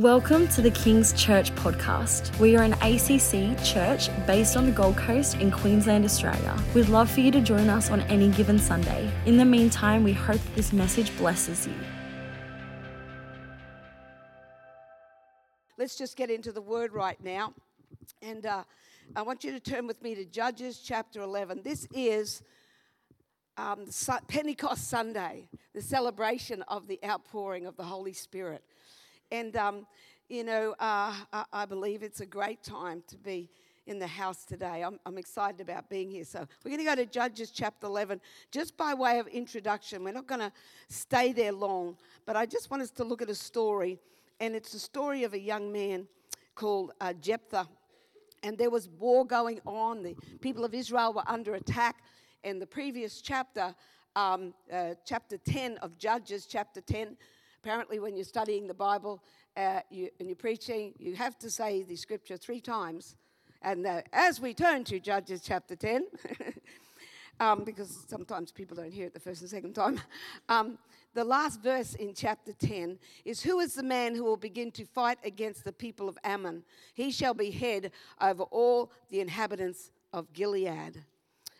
Welcome to the King's Church podcast. We are an ACC church based on the Gold Coast in Queensland, Australia. We'd love for you to join us on any given Sunday. In the meantime, we hope this message blesses you. Let's just get into the word right now. And uh, I want you to turn with me to Judges chapter 11. This is um, Pentecost Sunday, the celebration of the outpouring of the Holy Spirit. And, um, you know, uh, I, believe it's a great time to be in the house today. I'm, I'm excited about being here. So we're going to go to Judges chapter 11. Just by way of introduction, we're not going to stay there long, but I just want us to look at a story. And it's the story of a young man called uh, Jephthah. And there was war going on. The people of Israel were under attack. And the previous chapter, um, uh, chapter 10 of Judges, chapter 10, Apparently, when you're studying the Bible uh, you, and you're preaching, you have to say the scripture three times. And uh, as we turn to Judges chapter 10, um, because sometimes people don't hear it the first and second time, um, the last verse in chapter 10 is Who is the man who will begin to fight against the people of Ammon? He shall be head over all the inhabitants of Gilead.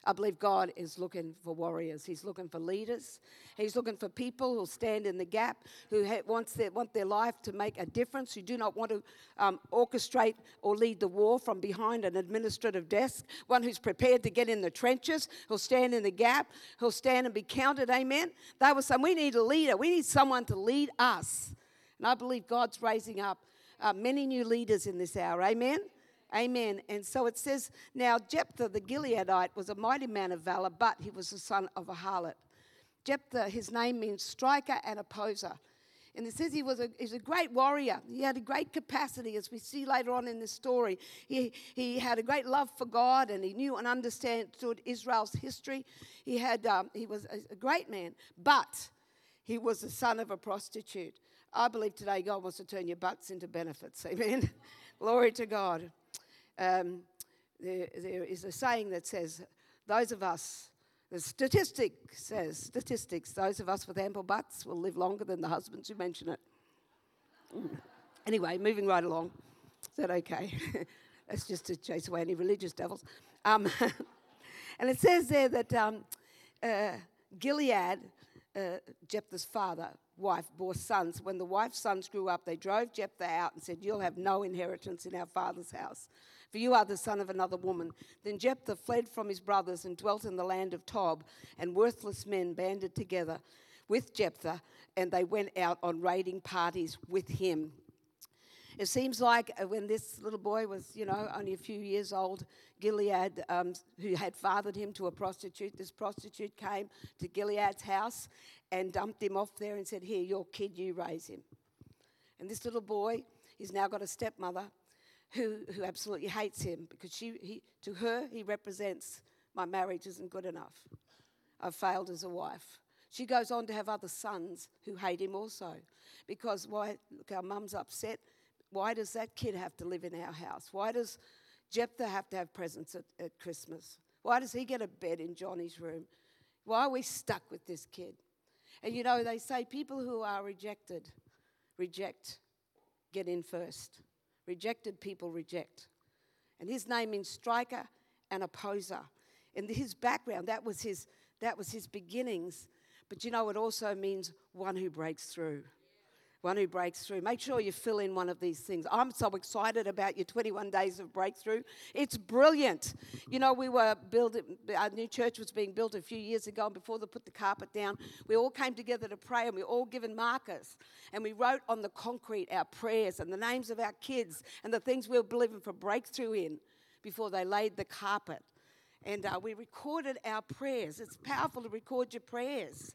I believe God is looking for warriors. He's looking for leaders. He's looking for people who'll stand in the gap, who ha- wants their, want their life to make a difference, who do not want to um, orchestrate or lead the war from behind an administrative desk, one who's prepared to get in the trenches, who'll stand in the gap, who'll stand and be counted. Amen. They were saying, we need a leader. We need someone to lead us. And I believe God's raising up uh, many new leaders in this hour. Amen. Amen. And so it says, Now Jephthah the Gileadite was a mighty man of valor, but he was the son of a harlot. Jephthah, his name means striker and opposer. And it says he was a, he's a great warrior. He had a great capacity, as we see later on in the story. He, he had a great love for God and he knew and understood Israel's history. He, had, um, he was a great man, but he was the son of a prostitute. I believe today God wants to turn your butts into benefits. Amen. Glory to God um, there, there is a saying that says, those of us, the statistic says, statistics, those of us with ample butts will live longer than the husbands who mention it. anyway, moving right along. Is that okay? That's just to chase away any religious devils. Um, and it says there that um, uh, Gilead, uh, Jephthah's father, wife, bore sons. When the wife's sons grew up, they drove Jephthah out and said, You'll have no inheritance in our father's house for you are the son of another woman. Then Jephthah fled from his brothers and dwelt in the land of Tob, and worthless men banded together with Jephthah, and they went out on raiding parties with him. It seems like uh, when this little boy was, you know, only a few years old, Gilead, um, who had fathered him to a prostitute, this prostitute came to Gilead's house and dumped him off there and said, Here, your kid, you raise him. And this little boy, he's now got a stepmother who, who absolutely hates him because she, he, to her, he represents my marriage isn't good enough. I've failed as a wife. She goes on to have other sons who hate him also because why, look, our mum's upset. Why does that kid have to live in our house? Why does Jephthah have to have presents at, at Christmas? Why does he get a bed in Johnny's room? Why are we stuck with this kid? And you know, they say people who are rejected reject, get in first. Rejected people reject. And his name means striker and opposer. In his background, that was his, that was his beginnings. But you know, it also means one who breaks through one who breaks through. Make sure you fill in one of these things. I'm so excited about your 21 days of breakthrough. It's brilliant. You know, we were building, our new church was being built a few years ago, and before they put the carpet down, we all came together to pray, and we all given markers. And we wrote on the concrete our prayers and the names of our kids and the things we were believing for breakthrough in before they laid the carpet. And uh, we recorded our prayers. It's powerful to record your prayers.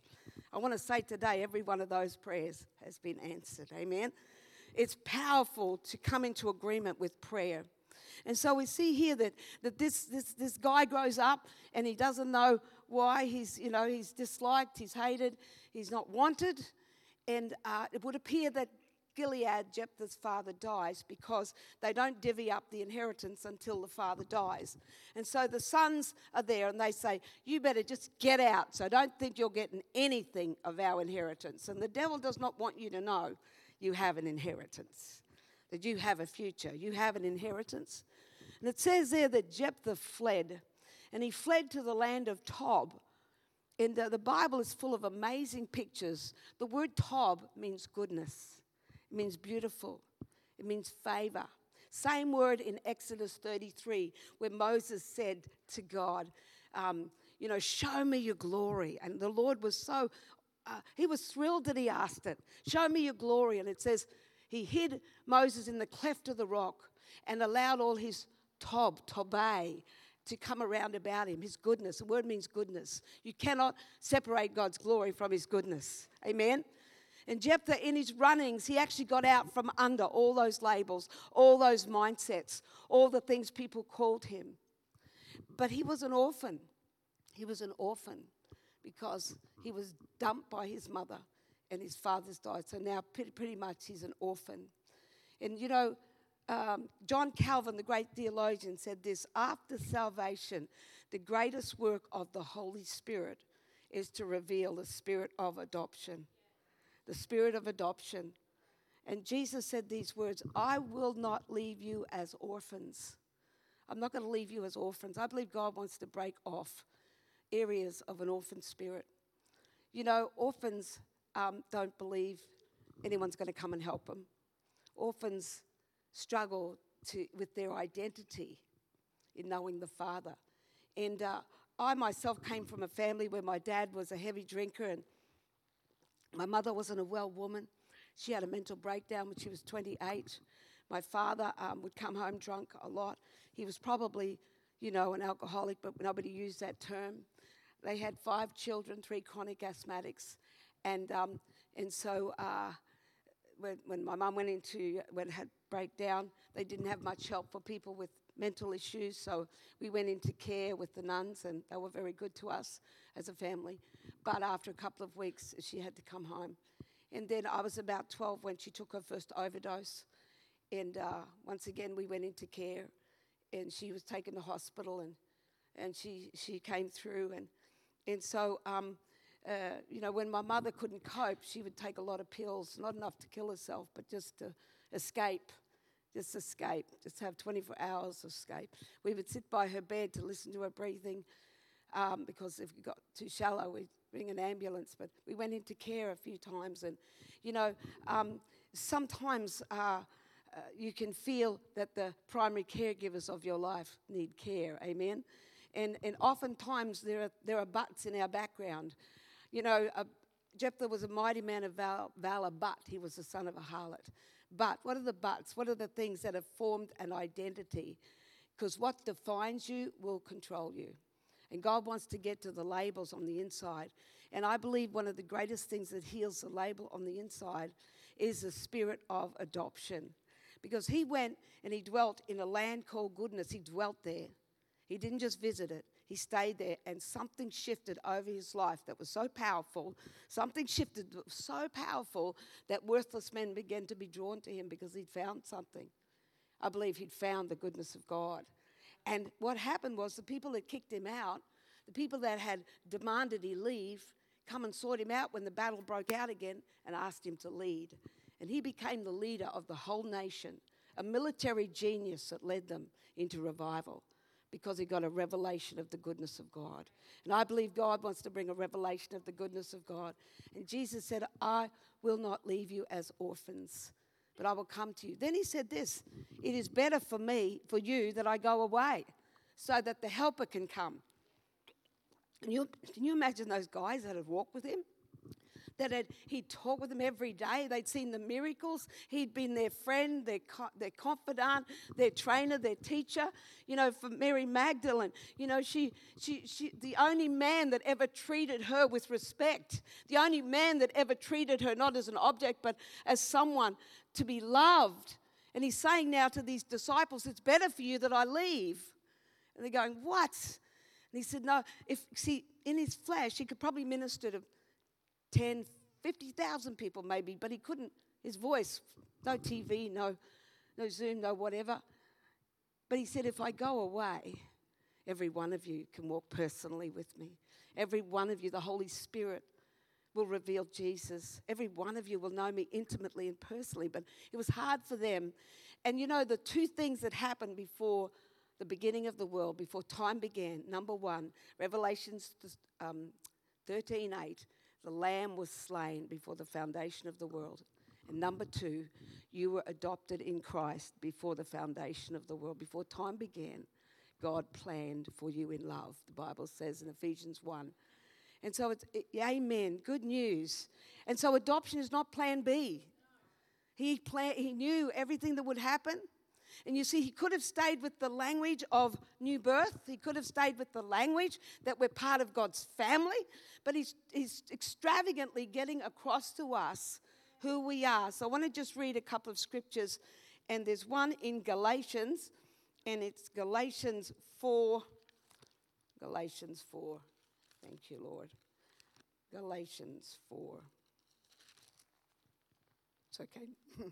I want to say today, every one of those prayers has been answered. Amen. It's powerful to come into agreement with prayer. And so we see here that, that this, this, this guy grows up and he doesn't know why he's, you know, he's disliked, he's hated, he's not wanted. And uh, it would appear that Gilead, Jephthah's father, dies because they don't divvy up the inheritance until the father dies. And so the sons are there and they say, You better just get out. So don't think you're getting anything of our inheritance. And the devil does not want you to know you have an inheritance. that you have a future, you have an inheritance. And it says there that Jephthah fled, and he fled to the land of Tob. And the, the Bible is full of amazing pictures. The word Tob means goodness, means beautiful, it means favor. Same word in Exodus 33, where Moses said to God, um, You know, show me your glory. And the Lord was so, uh, he was thrilled that he asked it. Show me your glory. And it says, He hid Moses in the cleft of the rock and allowed all his tob, tobay, to come around about him, his goodness. The word means goodness. You cannot separate God's glory from his goodness. Amen? And Jephthah, in his runnings, he actually got out from under all those labels, all those mindsets, all the things people called him. But he was an orphan. He was an orphan because he was dumped by his mother and his father's died. So now, pretty, much, he's an orphan. And you know, um, John Calvin, the great theologian, said this after salvation, the greatest work of the Holy Spirit is to reveal the spirit of adoption the spirit of adoption. And Jesus said these words I will not leave you as orphans. I'm not going to leave you as orphans. I believe God wants to break off areas of an orphan spirit. You know, orphans um, don't believe anyone's going to come and help them. Orphans struggle to, with their identity in knowing the Father. And uh, I myself came from a family where my dad was a heavy drinker and my mother wasn't a well woman. She had a mental breakdown when she was 28. My father um, would come home drunk a lot. He was probably, you know, an alcoholic, but nobody used that term. They had five children, three chronic asthmatics. And, um, and so uh, when, when my mum went into, when had breakdown, they didn't have much help for people with mental issues. So we went into care with the nuns, and they were very good to us as a family. But after a couple of weeks, she had to come home. And then I was about 12 when she took her first overdose. And uh, once again, we went into care, and she was taken to hospital, and, and she, she came through. And, and so, um, uh, you know, when my mother couldn't cope, she would take a lot of pills, not enough to kill herself, but just to escape just escape, just have 24 hours of escape. We would sit by her bed to listen to her breathing um, because if it got too shallow, we'd ring an ambulance. But we went into care a few times, and you know, um, sometimes. Uh, uh, you can feel that the primary caregivers of your life need care, amen? And, and oftentimes there are, there are buts in our background. You know, uh, Jephthah was a mighty man of val- valor, but he was the son of a harlot. But what are the buts? What are the things that have formed an identity? Because what defines you will control you. And God wants to get to the labels on the inside. And I believe one of the greatest things that heals the label on the inside is the spirit of adoption. Because he went and he dwelt in a land called goodness, he dwelt there. He didn't just visit it, he stayed there, and something shifted over his life that was so powerful. Something shifted so powerful that worthless men began to be drawn to him because he'd found something. I believe he'd found the goodness of God. And what happened was the people that kicked him out, the people that had demanded he leave, come and sought him out when the battle broke out again and asked him to lead. And he became the leader of the whole nation, a military genius that led them into revival because he got a revelation of the goodness of God. And I believe God wants to bring a revelation of the goodness of God. And Jesus said, I will not leave you as orphans, but I will come to you. Then he said this It is better for me, for you, that I go away so that the helper can come. Can you, can you imagine those guys that had walked with him? That had, he'd talk with them every day. They'd seen the miracles. He'd been their friend, their, their confidant, their trainer, their teacher. You know, for Mary Magdalene, you know, she, she, she, the only man that ever treated her with respect, the only man that ever treated her not as an object, but as someone to be loved. And he's saying now to these disciples, it's better for you that I leave. And they're going, What? And he said, No, if, see, in his flesh, he could probably minister to 10, 50,000 people maybe, but he couldn't, his voice, no TV, no, no Zoom, no whatever. But he said, if I go away, every one of you can walk personally with me. Every one of you, the Holy Spirit will reveal Jesus. Every one of you will know me intimately and personally, but it was hard for them. And you know, the two things that happened before the beginning of the world, before time began number one, Revelations um, 13 8, the Lamb was slain before the foundation of the world. And number two, you were adopted in Christ before the foundation of the world, before time began. God planned for you in love, the Bible says in Ephesians 1. And so it's, it, amen, good news. And so adoption is not plan B. He, plan, he knew everything that would happen. And you see, he could have stayed with the language of new birth. He could have stayed with the language that we're part of God's family. But he's, he's extravagantly getting across to us who we are. So I want to just read a couple of scriptures. And there's one in Galatians, and it's Galatians 4. Galatians 4. Thank you, Lord. Galatians 4. It's okay.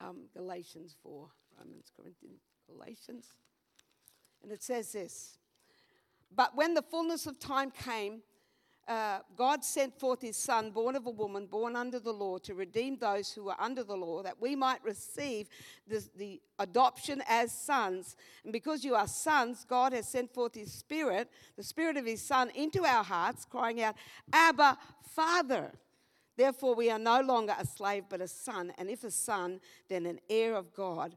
um, Galatians 4. Romans, Corinthians, Galatians. And it says this But when the fullness of time came, uh, God sent forth his son, born of a woman, born under the law, to redeem those who were under the law, that we might receive the, the, adoption as sons. And because you are sons, God has sent forth his spirit, the spirit of his son, into our hearts, crying out, Abba, Father. Therefore, we are no longer a slave, but a son. And if a son, then an heir of God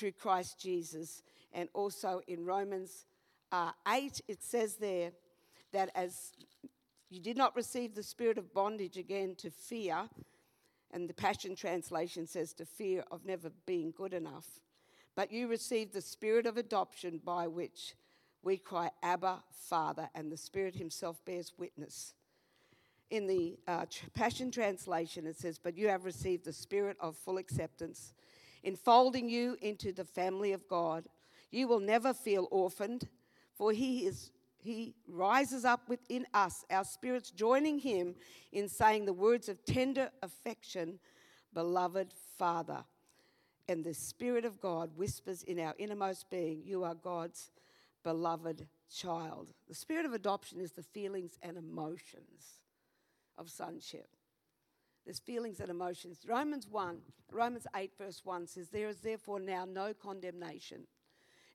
through Christ Jesus. And also in Romans uh, 8, it says there that as you did not receive the spirit of bondage again to fear, and the Passion Translation says to fear of never being good enough, but you received the spirit of adoption by which we cry, Abba, Father, and the Spirit Himself bears witness. In the uh, Passion Translation, it says, But you have received the spirit of full acceptance enfolding you into the family of God. You will never feel orphaned, for He is he rises up within us, our spirits joining him in saying the words of tender affection, Beloved Father. And the Spirit of God whispers in our innermost being, You are God's beloved child. The spirit of adoption is the feelings and emotions of sonship. There's feelings and emotions. Romans 1, Romans 8, verse 1 says, There is therefore now no condemnation.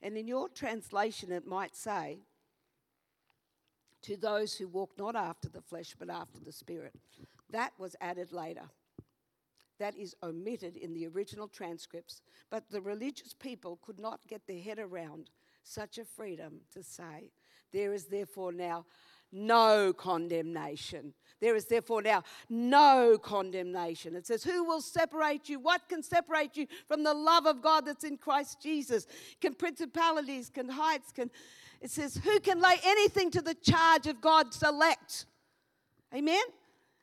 And in your translation, it might say, To those who walk not after the flesh, but after the Spirit. That was added later. That is omitted in the original transcripts. But the religious people could not get their head around such a freedom to say, There is therefore now no condemnation. There is therefore now no condemnation. It says, Who will separate you? What can separate you from the love of God that's in Christ Jesus? Can principalities, can heights, can. It says, Who can lay anything to the charge of God's elect? Amen?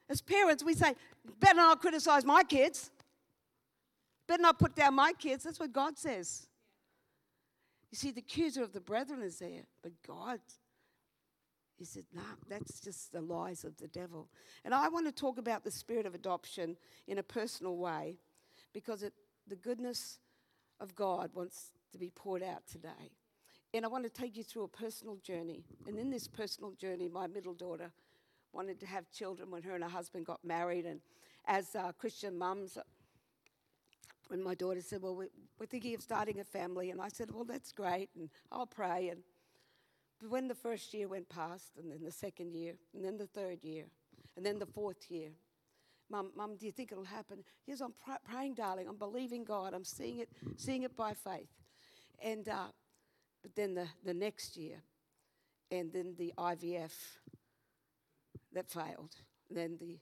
As parents, we say, Better not criticize my kids. Better not put down my kids. That's what God says. You see, the accuser of the brethren is there, but God he said, No, that's just the lies of the devil. And I want to talk about the spirit of adoption in a personal way because it, the goodness of God wants to be poured out today. And I want to take you through a personal journey. And in this personal journey, my middle daughter wanted to have children when her and her husband got married. And as uh, Christian mums, when my daughter said, Well, we're thinking of starting a family, and I said, Well, that's great, and I'll pray. And but when the first year went past, and then the second year, and then the third year, and then the fourth year, Mum, Mum, do you think it'll happen? Yes, I'm pr- praying, darling. I'm believing God. I'm seeing it, seeing it by faith. And uh, but then the, the next year, and then the IVF that failed. And then the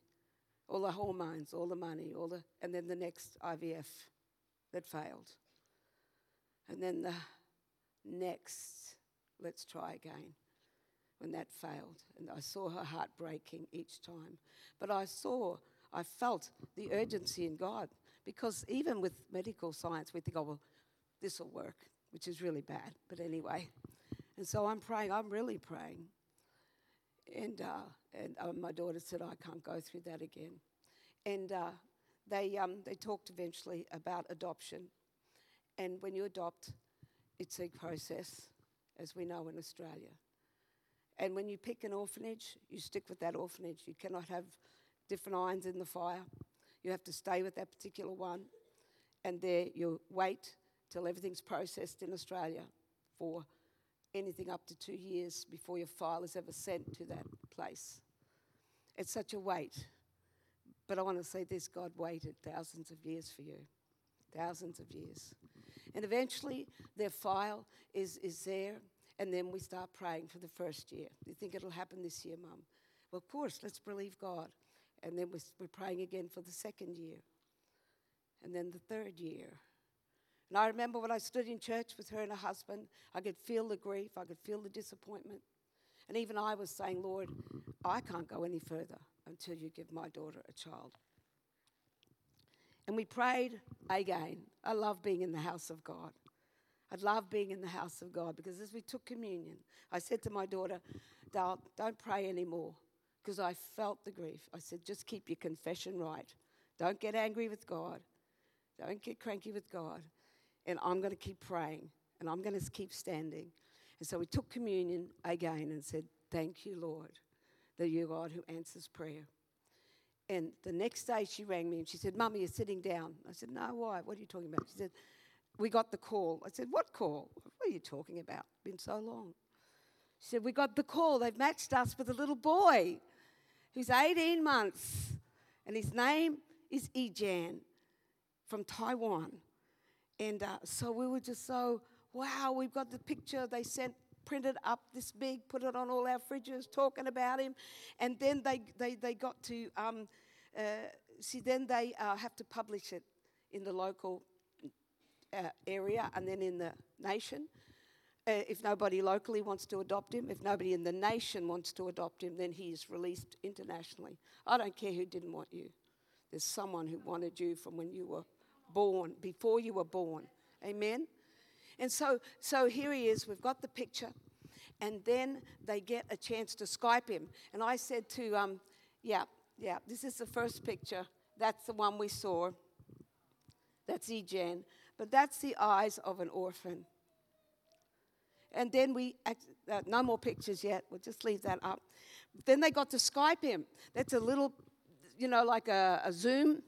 all the hormones, all the money, all the and then the next IVF that failed. And then the next let's try again. When that failed, and I saw her heart breaking each time. But I saw, I felt the urgency in God because even with medical science, we think, oh, well, this will work, which is really bad. But anyway, and so I'm praying, I'm really praying. And, uh, and uh, my daughter said, I can't go through that again. And uh, they, um, they talked eventually about adoption. And when you adopt, it's a process as we know in Australia. And when you pick an orphanage, you stick with that orphanage. You cannot have different irons in the fire. You have to stay with that particular one, and there you wait till everything's processed in Australia for anything up to two years before your file is ever sent to that place. It's such a wait. But I want to say this God waited thousands of years for you. Thousands of years. And eventually, their file is, is there, and then we start praying for the first year. You think it'll happen this year, Mum? Well, of course, let's believe God. And then we're praying again for the second year, and then the third year. And I remember when I stood in church with her and her husband, I could feel the grief, I could feel the disappointment. And even I was saying, Lord, I can't go any further until you give my daughter a child. And we prayed again. I love being in the house of God. I love being in the house of God because as we took communion, I said to my daughter, Dal, don't pray anymore because I felt the grief. I said, just keep your confession right. Don't get angry with God. Don't get cranky with God. And I'm going to keep praying and I'm going to keep standing. And so we took communion again and said, Thank you, Lord, that you're God who answers prayer. And the next day she rang me and she said, Mummy, you're sitting down. I said, No, why? What are you talking about? She said, We got the call. I said, What call? What are you talking about? It's been so long. She said, We got the call. They've matched us with a little boy who's 18 months, and his name is Ejan from Taiwan. And uh, so we were just so, wow, we've got the picture they sent printed up this big, put it on all our fridges, talking about him. And then they, they, they got to, um, uh, see, then they uh, have to publish it in the local uh, area and then in the nation. Uh, if nobody locally wants to adopt him, if nobody in the nation wants to adopt him, then he is released internationally. I don't care who didn't want you. There's someone who wanted you from when you were born, before you were born. Amen? And so, so here he is. We've got the picture. And then they get a chance to Skype him. And I said to, um, yeah, yeah, this is the first picture. That's the one we saw. That's Ejan. But that's the eyes of an orphan. And then we, uh, no more pictures yet. We'll just leave that up. Then they got to Skype him. That's a little, you know, like a, a Zoom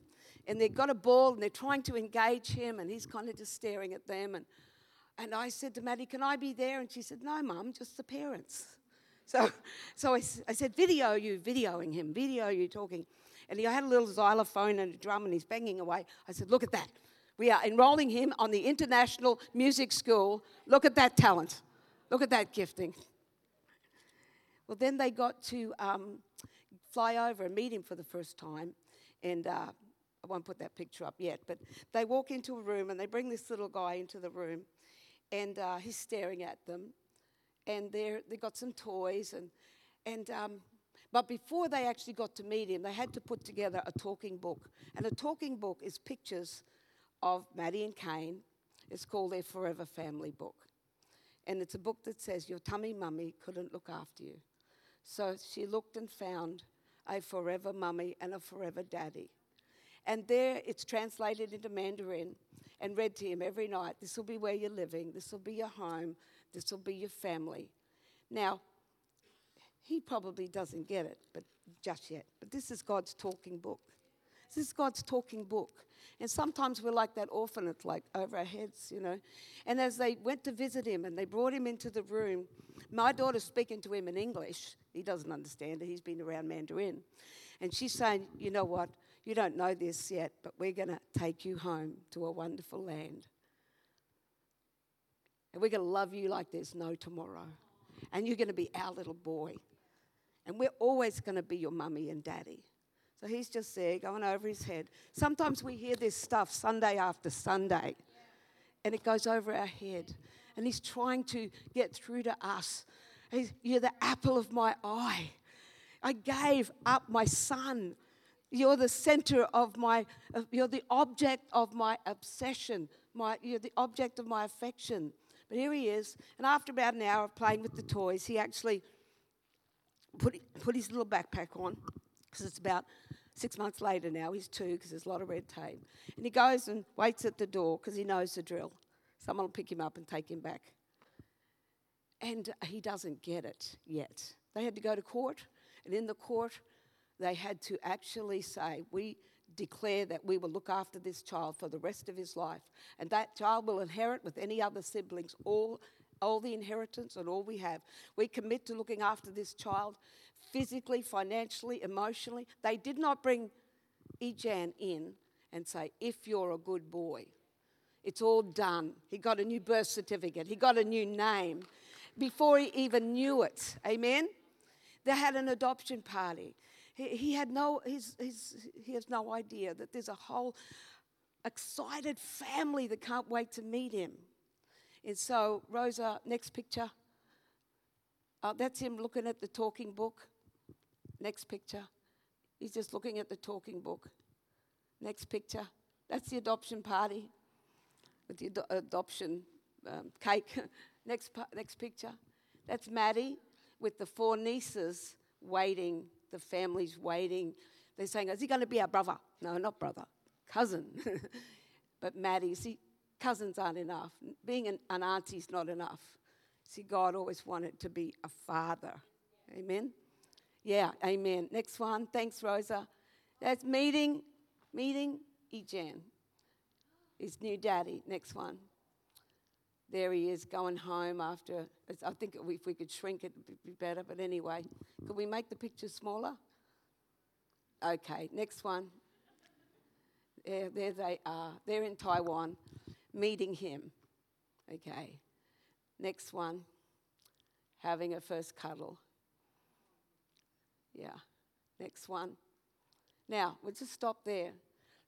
and they've got a ball and they're trying to engage him and he's kind of just staring at them and and I said to Maddie, Can I be there? And she said, No, Mum, just the parents. So, so I, I said, Video you videoing him, video you talking. And he had a little xylophone and a drum and he's banging away. I said, Look at that. We are enrolling him on the International Music School. Look at that talent. Look at that gifting. Well, then they got to um, fly over and meet him for the first time. And uh, I won't put that picture up yet, but they walk into a room and they bring this little guy into the room, and uh, he's staring at them, and they they got some toys and and. Um, but before they actually got to meet him, they had to put together a talking book. And a talking book is pictures of Maddie and Kane. It's called their Forever Family Book. And it's a book that says, Your tummy mummy couldn't look after you. So she looked and found a forever mummy and a forever daddy. And there it's translated into Mandarin and read to him every night. This will be where you're living, this will be your home, this will be your family. Now, he probably doesn't get it, but just yet. But this is God's talking book. This is God's talking book. And sometimes we're like that orphan, it's like over our heads, you know. And as they went to visit him and they brought him into the room, my daughter's speaking to him in English. He doesn't understand it, he's been around Mandarin. And she's saying, You know what? You don't know this yet, but we're going to take you home to a wonderful land. And we're going to love you like there's no tomorrow. And you're going to be our little boy. And we're always going to be your mummy and daddy. So he's just there going over his head. Sometimes we hear this stuff Sunday after Sunday, and it goes over our head. And he's trying to get through to us. He's, you're the apple of my eye. I gave up my son you're the center of my, you're the object of my obsession. My, you're the object of my affection. But here he is, and after about an hour of playing with the toys, he actually put, put his little backpack on, because it's about six months later now. He's two, because there's a lot of red tape. And he goes and waits at the door, because he knows the drill. Someone will pick him up and take him back. And he doesn't get it yet. They had to go to court, and in the court, they had to actually say, We declare that we will look after this child for the rest of his life. And that child will inherit with any other siblings all, all the inheritance and all we have. We commit to looking after this child physically, financially, emotionally. They did not bring Ejan in and say, If you're a good boy. It's all done. He got a new birth certificate, he got a new name before he even knew it. Amen? They had an adoption party. He, had no, he has no idea that there's a whole excited family that can't wait to meet him. And so, Rosa, next picture. Uh, that's him looking at the talking book. Next picture. He's just looking at the talking book. Next picture. That's the adoption party with the ad- adoption um, cake. next, next picture. That's Maddie with the four nieces waiting the family's waiting. They're saying, Is he going to be our brother? No, not brother, cousin. but Maddie, see, cousins aren't enough. Being an, an auntie's not enough. See, God always wanted to be a father. Amen? Yeah, amen. Next one. Thanks, Rosa. That's meeting, meeting Ejan, his new daddy. Next one. There he is going home after. I think if we could shrink it, it'd be better. But anyway, could we make the picture smaller? Okay, next one. There, there they are. They're in Taiwan meeting him. Okay. Next one. Having a first cuddle. Yeah. Next one. Now, we'll just stop there.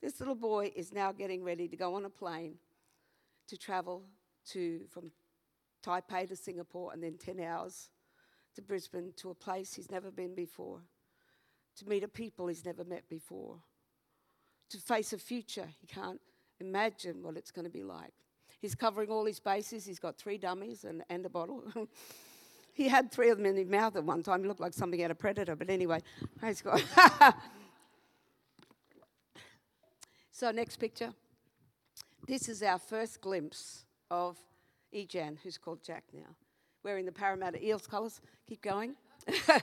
This little boy is now getting ready to go on a plane to travel to from Taipei to Singapore and then 10 hours to Brisbane to a place he's never been before, to meet a people he's never met before, to face a future he can't imagine what it's going to be like. He's covering all his bases. He's got three dummies and, and a bottle. he had three of them in his mouth at one time. He looked like something out of Predator, but anyway, praise God. so, next picture. This is our first glimpse of Ejan, who's called Jack now, wearing the Parramatta Eels colours. Keep going.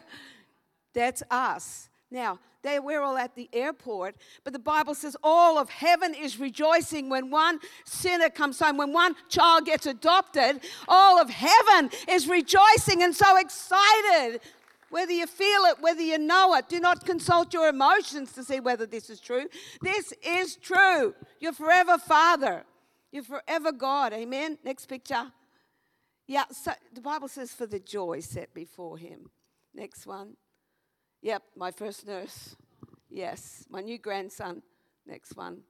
That's us. Now, they, we're all at the airport, but the Bible says all of heaven is rejoicing when one sinner comes home, when one child gets adopted. All of heaven is rejoicing and so excited. Whether you feel it, whether you know it, do not consult your emotions to see whether this is true. This is true. You're forever Father. You're forever God. Amen. Next picture. Yeah, so the Bible says for the joy set before him. Next one. Yep, my first nurse. Yes, my new grandson. Next one.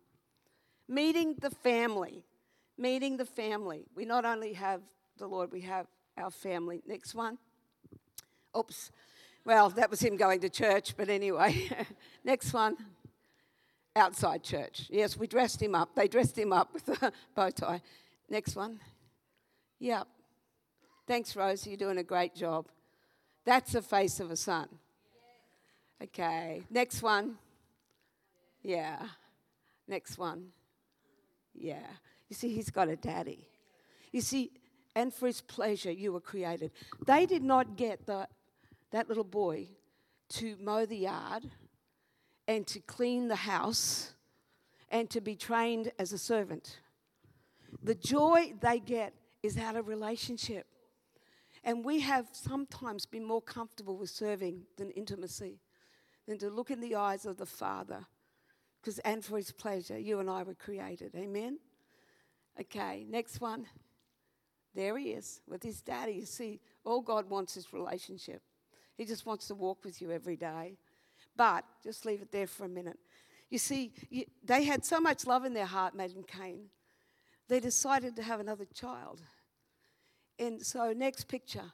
Meeting the family. Meeting the family. We not only have the Lord, we have our family. Next one. Oops. Well, that was him going to church, but anyway. Next one outside church. Yes, we dressed him up. They dressed him up with a bow tie. Next one. Yep. Thanks, Rose. You're doing a great job. That's the face of a son. Okay. Next one. Yeah. Next one. Yeah. You see, he's got a daddy. You see, and for his pleasure you were created. They did not get the, that little boy to mow the yard and to clean the house and to be trained as a servant. The joy they get is out of relationship. And we have sometimes been more comfortable with serving than intimacy, than to look in the eyes of the Father. Because, and for His pleasure, you and I were created. Amen? Okay, next one. There he is with his daddy. You see, all God wants is relationship. He just wants to walk with you every day. But just leave it there for a minute. You see, you, they had so much love in their heart, and Kane, they decided to have another child. And so, next picture.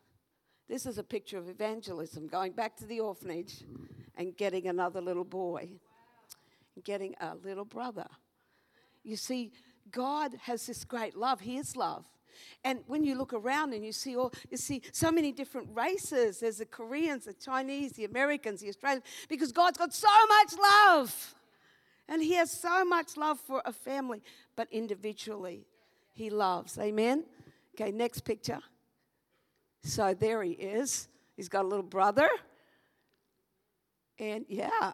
This is a picture of evangelism, going back to the orphanage and getting another little boy, getting a little brother. You see, God has this great love. He is love. And when you look around and you see all, you see so many different races. There's the Koreans, the Chinese, the Americans, the Australians, because God's got so much love. And He has so much love for a family, but individually, He loves. Amen? Okay, next picture. So there he is. He's got a little brother. And yeah.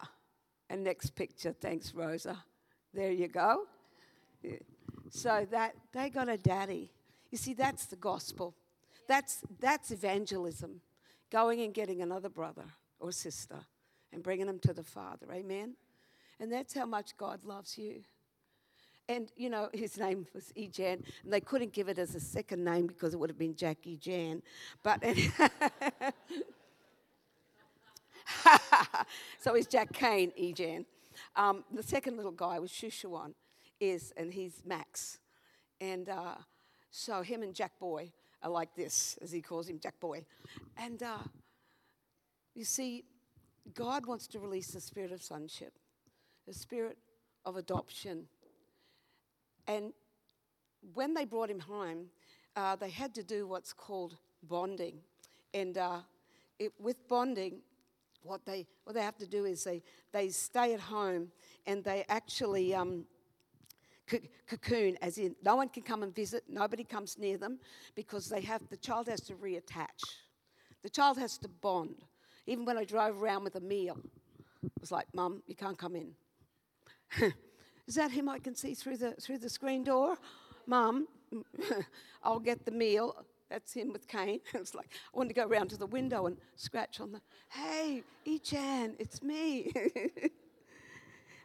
And next picture, thanks, Rosa. There you go. So that they got a daddy. You see, that's the gospel. That's that's evangelism. Going and getting another brother or sister and bringing them to the Father. Amen. And that's how much God loves you. And, you know, his name was Ejan, and they couldn't give it as a second name because it would have been Jackie Jan. But, so he's Jack Kane, Ejan. Um, the second little guy was Shushawan, is, and he's Max. And uh, so him and Jack Boy are like this, as he calls him, Jack Boy. And uh, you see, God wants to release the spirit of sonship, the spirit of adoption and when they brought him home, uh, they had to do what's called bonding. And uh, it, with bonding, what they, what they have to do is they, they stay at home and they actually um, cocoon, as in no one can come and visit, nobody comes near them because they have, the child has to reattach. The child has to bond. Even when I drove around with a meal, it was like, Mum, you can't come in. Is that him I can see through the, through the screen door? Mum, I'll get the meal. That's him with Kane. it's like, I want to go around to the window and scratch on the, hey, Echan, it's me.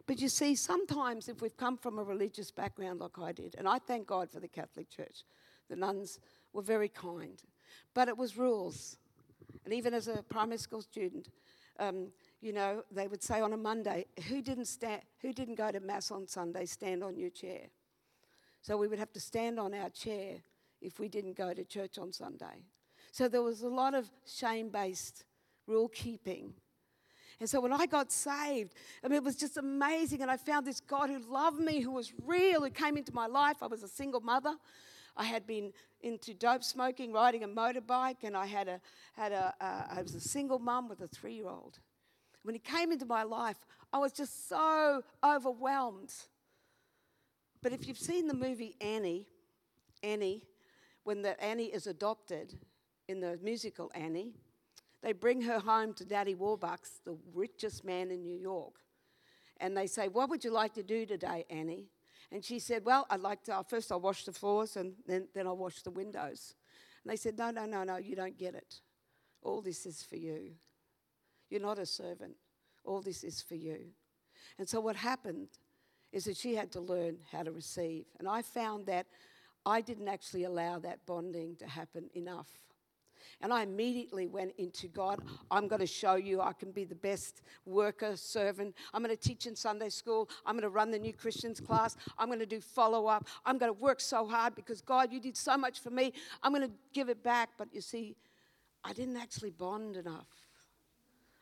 But you see, sometimes if we've come from a religious background like I did, and I thank God for the Catholic Church, the nuns were very kind, but it was rules. And even as a primary school student, um, you know, they would say on a Monday, who didn't, stand, who didn't go to Mass on Sunday, stand on your chair. So we would have to stand on our chair if we didn't go to church on Sunday. So there was a lot of shame based rule keeping. And so when I got saved, I mean, it was just amazing. And I found this God who loved me, who was real, who came into my life. I was a single mother. I had been into dope smoking, riding a motorbike, and I had a, had a, uh, I was a single mum with a three year old. When he came into my life, I was just so overwhelmed. But if you've seen the movie Annie, Annie, when the Annie is adopted in the musical Annie, they bring her home to Daddy Warbucks, the richest man in New York. And they say, What would you like to do today, Annie? And she said, Well, I'd like to, uh, first I'll wash the floors and then, then I'll wash the windows. And they said, No, no, no, no, you don't get it. All this is for you. You're not a servant. All this is for you. And so what happened is that she had to learn how to receive. And I found that I didn't actually allow that bonding to happen enough. And I immediately went into God, I'm going to show you I can be the best worker, servant. I'm going to teach in Sunday school. I'm going to run the new Christians class. I'm going to do follow up. I'm going to work so hard because God, you did so much for me. I'm going to give it back. But you see, I didn't actually bond enough.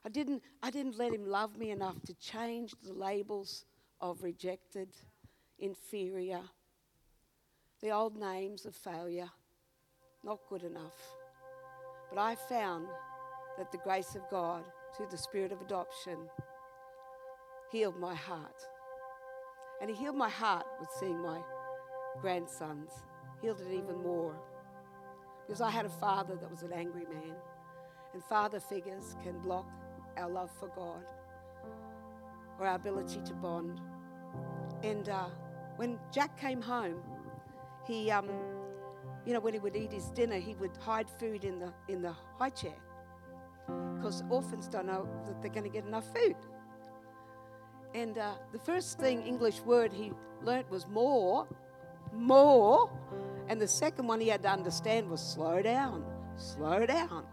I didn't, I didn't let him love me enough to change the labels of rejected, inferior, the old names of failure, not good enough. But I found that the grace of God, through the spirit of adoption, healed my heart. And He healed my heart with seeing my grandsons, healed it even more. Because I had a father that was an angry man. And father figures can block our love for God or our ability to bond. And uh, when Jack came home, he, um, you know, when he would eat his dinner, he would hide food in the, in the high chair because orphans don't know that they're going to get enough food. And uh, the first thing, English word he learnt was more, more. And the second one he had to understand was slow down, slow down.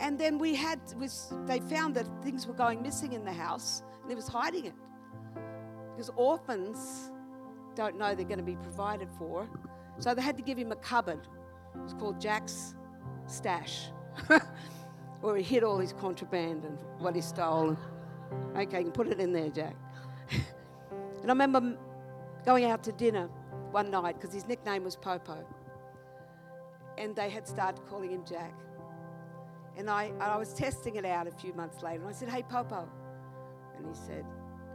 And then we had, was, they found that things were going missing in the house and he was hiding it. Because orphans don't know they're going to be provided for. So they had to give him a cupboard. It was called Jack's Stash, where he hid all his contraband and what he stole. Okay, you can put it in there, Jack. and I remember going out to dinner one night because his nickname was Popo. And they had started calling him Jack. And I, I was testing it out a few months later. And I said, Hey, Popo. And he said,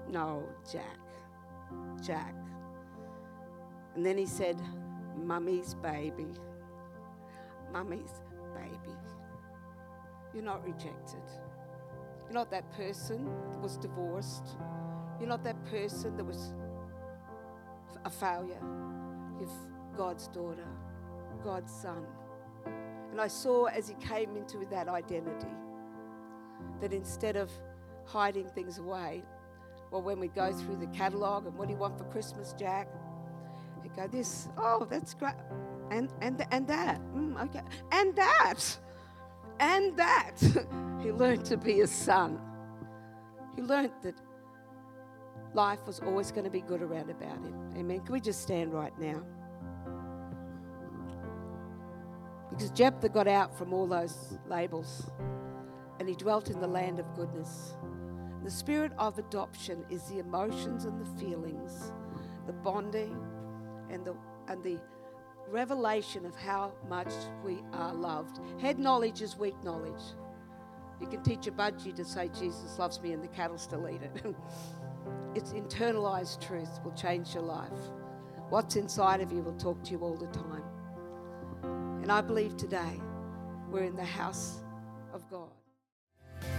No, Jack. Jack. And then he said, Mummy's baby. Mummy's baby. You're not rejected. You're not that person that was divorced. You're not that person that was a failure. You're God's daughter, God's son. And I saw as he came into that identity that instead of hiding things away, well, when we go through the catalogue and what do you want for Christmas, Jack? Go this. Oh, that's great, and and and that. Mm, okay, and that, and that. he learned to be a son. He learned that life was always going to be good around about him. Amen. Can we just stand right now? Because Jephthah got out from all those labels and he dwelt in the land of goodness. The spirit of adoption is the emotions and the feelings, the bonding and the and the revelation of how much we are loved. Head knowledge is weak knowledge. You can teach a budgie to say Jesus loves me and the cattle still eat it. it's internalized truth will change your life. What's inside of you will talk to you all the time. And I believe today we're in the house of God.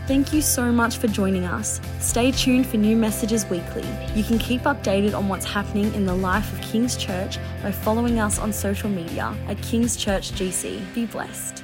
Thank you so much for joining us. Stay tuned for new messages weekly. You can keep updated on what's happening in the life of King's Church by following us on social media at King's Church GC. Be blessed.